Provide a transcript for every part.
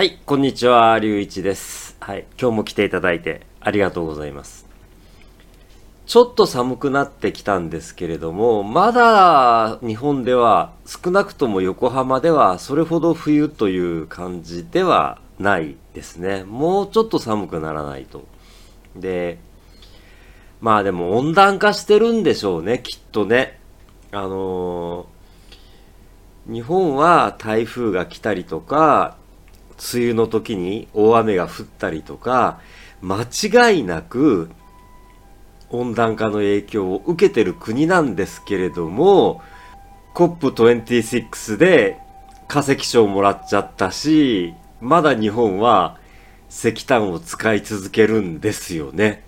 はい、こんにちは、りゅういちです。はい、今日も来ていただいてありがとうございます。ちょっと寒くなってきたんですけれども、まだ日本では少なくとも横浜ではそれほど冬という感じではないですね。もうちょっと寒くならないと。で、まあでも温暖化してるんでしょうね、きっとね。あのー日本は台風が来たりとか、梅雨の時に大雨が降ったりとか、間違いなく温暖化の影響を受けてる国なんですけれども、COP26 で化石賞もらっちゃったし、まだ日本は石炭を使い続けるんですよね。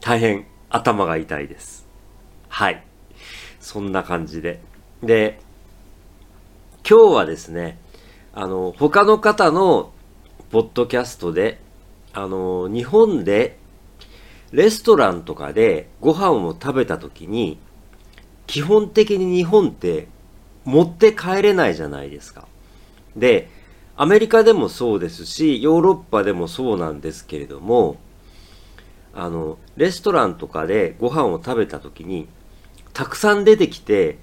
大変頭が痛いです。はい。そんな感じで。で、今日はですね、あの、他の方のポッドキャストで、あの、日本でレストランとかでご飯を食べた時に、基本的に日本って持って帰れないじゃないですか。で、アメリカでもそうですし、ヨーロッパでもそうなんですけれども、あの、レストランとかでご飯を食べた時に、たくさん出てきて、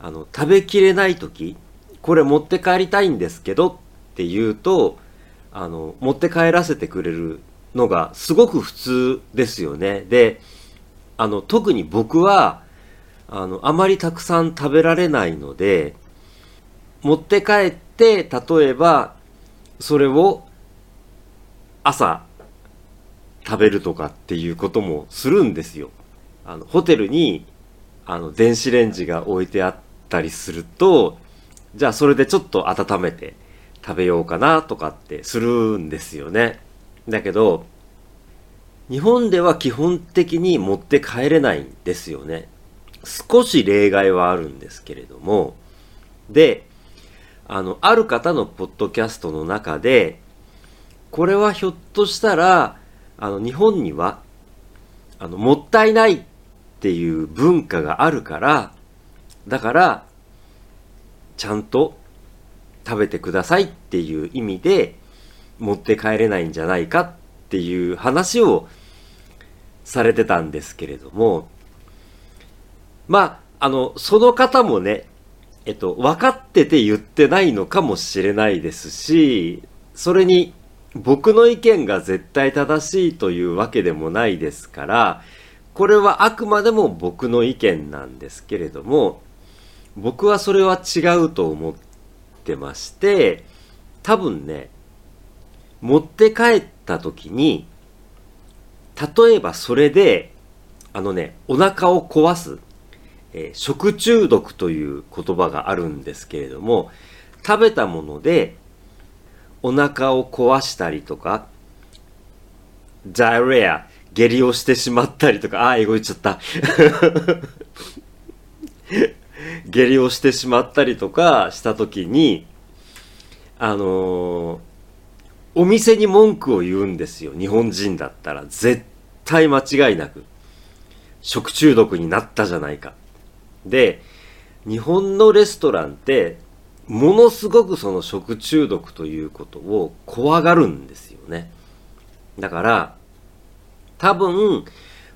あの、食べきれない時、これ持って帰りたいんですけどって言うと、あの、持って帰らせてくれるのがすごく普通ですよね。で、あの、特に僕は、あの、あまりたくさん食べられないので、持って帰って、例えば、それを朝食べるとかっていうこともするんですよ。あの、ホテルに、あの、電子レンジが置いてあったりすると、じゃあそれでちょっと温めて食べようかなとかってするんですよね。だけど、日本では基本的に持って帰れないんですよね。少し例外はあるんですけれども、で、あの、ある方のポッドキャストの中で、これはひょっとしたら、あの、日本には、あの、もったいないっていう文化があるから、だから、ちゃんと食べてくださいっていう意味で持って帰れないんじゃないかっていう話をされてたんですけれども、まあ、あの、その方もね、えっと、分かってて言ってないのかもしれないですし、それに僕の意見が絶対正しいというわけでもないですから、これはあくまでも僕の意見なんですけれども、僕はそれは違うと思ってまして、多分ね、持って帰った時に、例えばそれで、あのね、お腹を壊す、えー食中毒という言葉があるんですけれども、食べたものでお腹を壊したりとか、ダイレア、下痢をしてしまったりとか、あー、英語言っちゃった。下痢をしてしまったりとかしたときに、あのーお店に文句を言うんですよ。日本人だったら。絶対間違いなく。食中毒になったじゃないか。で、日本のレストランって、ものすごくその食中毒ということを怖がるんですよね。だから、多分、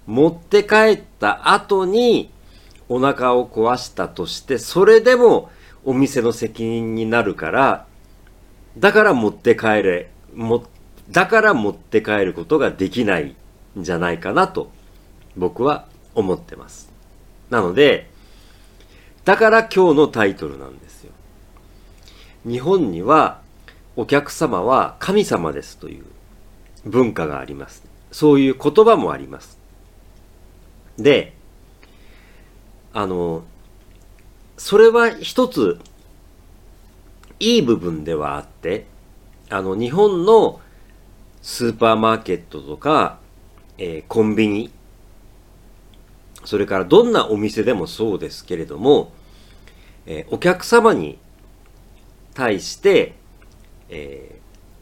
持って帰った後にお腹を壊したとして、それでもお店の責任になるから、だから持って帰れ、も、だから持って帰ることができないんじゃないかなと、僕は思ってます。なので、だから今日のタイトルなんですよ。日本にはお客様は神様ですという文化があります。そういう言葉もあります。で、あの、それは一ついい部分ではあって、あの、日本のスーパーマーケットとか、えーコンビニ、それからどんなお店でもそうですけれども、えーお客様に対して、えー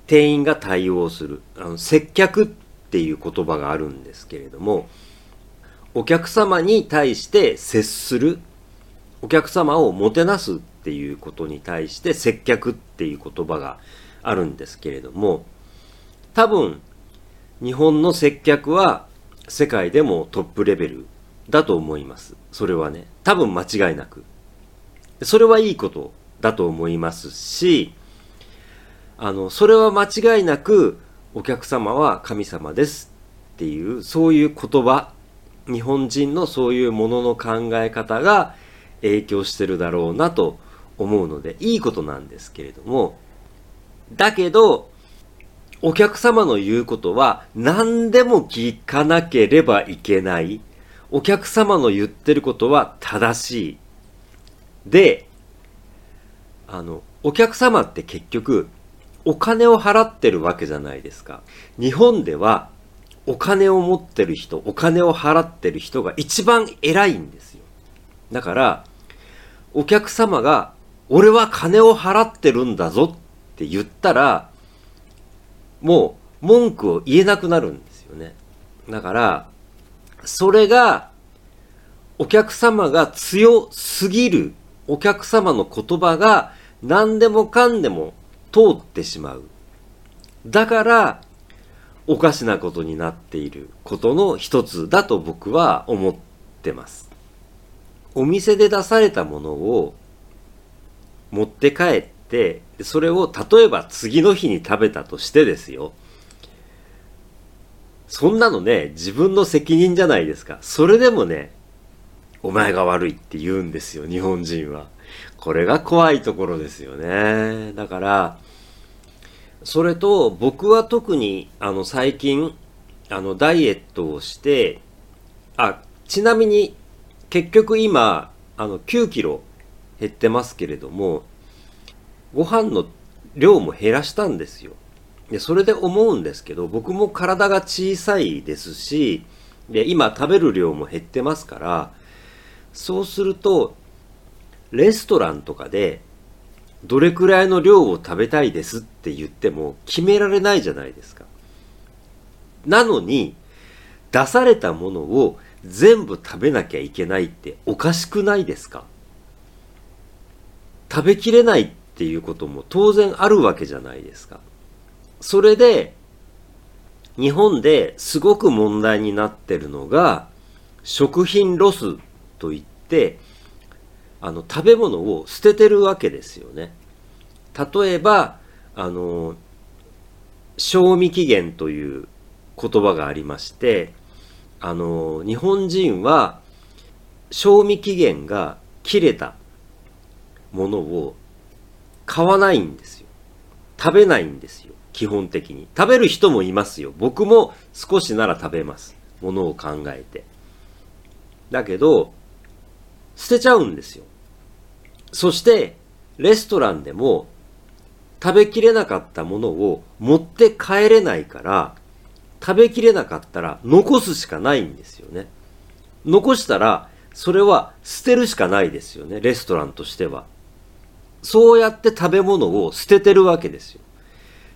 店員が対応する、あの、接客っていう言葉があるんですけれども、お客様に対して接する、お客様をもてなすっていうことに対して接客っていう言葉があるんですけれども、多分、日本の接客は世界でもトップレベルだと思います。それはね、多分間違いなく。それはいいことだと思いますし、あの、それは間違いなく、お客様は神様ですっていう、そういう言葉、日本人のそういうものの考え方が影響してるだろうなと思うので、いいことなんですけれども、だけど、お客様の言うことは何でも聞かなければいけない。お客様の言ってることは正しい。で、あの、お客様って結局、お金を払ってるわけじゃないですか。日本では、お金を持ってる人、お金を払ってる人が一番偉いんですよ。だから、お客様が、俺は金を払ってるんだぞって言ったら、もう文句を言えなくなるんですよね。だから、それが、お客様が強すぎる、お客様の言葉が何でもかんでも通ってしまう。だから、おかしなことになっていることの一つだと僕は思ってます。お店で出されたものを持って帰って、それを例えば次の日に食べたとしてですよ。そんなのね、自分の責任じゃないですか。それでもね、お前が悪いって言うんですよ、日本人は。これが怖いところですよね。だから、それと僕は特にあの最近、あのダイエットをして、あ、ちなみに結局今、あの9キロ減ってますけれども、ご飯の量も減らしたんですよ。で、それで思うんですけど、僕も体が小さいですし、で、今食べる量も減ってますから、そうすると、レストランとかで、どれくらいの量を食べたいですって言っても決められないじゃないですか。なのに、出されたものを全部食べなきゃいけないっておかしくないですか？食べきれないっていうことも当然あるわけじゃないですか。それで、日本ですごく問題になってるのが、食品ロスといって、あの、食べ物を捨ててるわけですよね。例えば、あの、賞味期限という言葉がありまして、あの、日本人は、賞味期限が切れたものを買わないんですよ。食べないんですよ。基本的に。食べる人もいますよ。僕も少しなら食べます。ものを考えて。だけど、捨てちゃうんですよ。そして、レストランでも食べきれなかったものを持って帰れないから、食べきれなかったら残すしかないんですよね。残したら、それは捨てるしかないですよね、レストランとしては。そうやって食べ物を捨ててるわけですよ。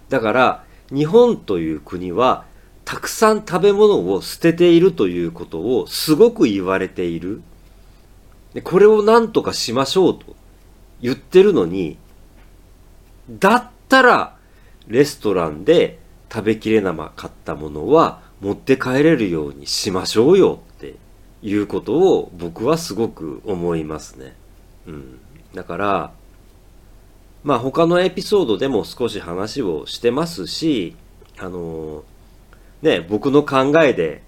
だから、日本という国は、たくさん食べ物を捨てているということをすごく言われている。でこれを何とかしましょうと言ってるのに、だったら、レストランで食べきれなかったものは持って帰れるようにしましょうよっていうことを僕はすごく思いますね。うん。だから、まあ他のエピソードでも少し話をしてますし、あの、ね、僕の考えで、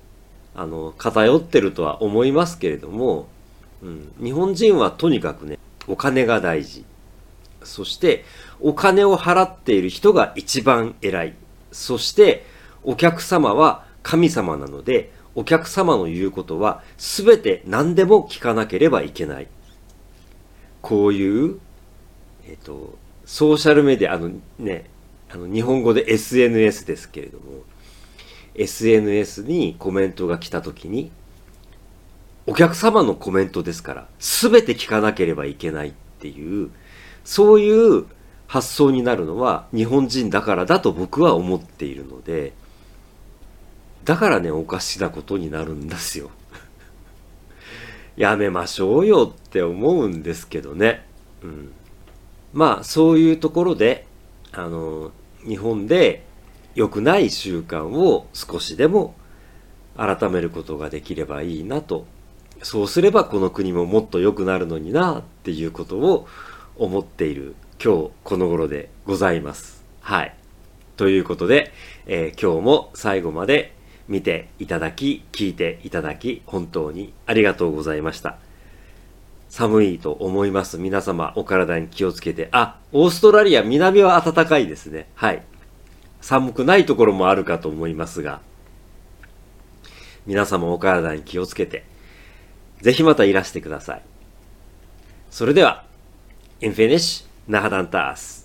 あの、偏ってるとは思いますけれども、うん、日本人はとにかくね、お金が大事。そして、お金を払っている人が一番偉い。そして、お客様は神様なので、お客様の言うことは全て何でも聞かなければいけない。こういう、えっ、と、ソーシャルメディア、あのね、あの日本語で SNS ですけれども、SNS にコメントが来た時に、お客様のコメントですから、全て聞かなければいけないっていう、そういう発想になるのは日本人だからだと僕は思っているので、だからね、おかしなことになるんですよ。やめましょうよって思うんですけどね。うん。まあ、そういうところで、あの、日本で良くない習慣を少しでも改めることができればいいなとそうすればこの国ももっと良くなるのになっていうことを思っている今日この頃でございます。はい。ということで、えー、今日も最後まで見ていただき、聞いていただき、本当にありがとうございました。寒いと思います。皆様お体に気をつけて。あ、オーストラリア南は暖かいですね。はい。寒くないところもあるかと思いますが、皆様お体に気をつけて、ぜひまたいらしてください。それでは、インフィニッシュ、ナハダンタース。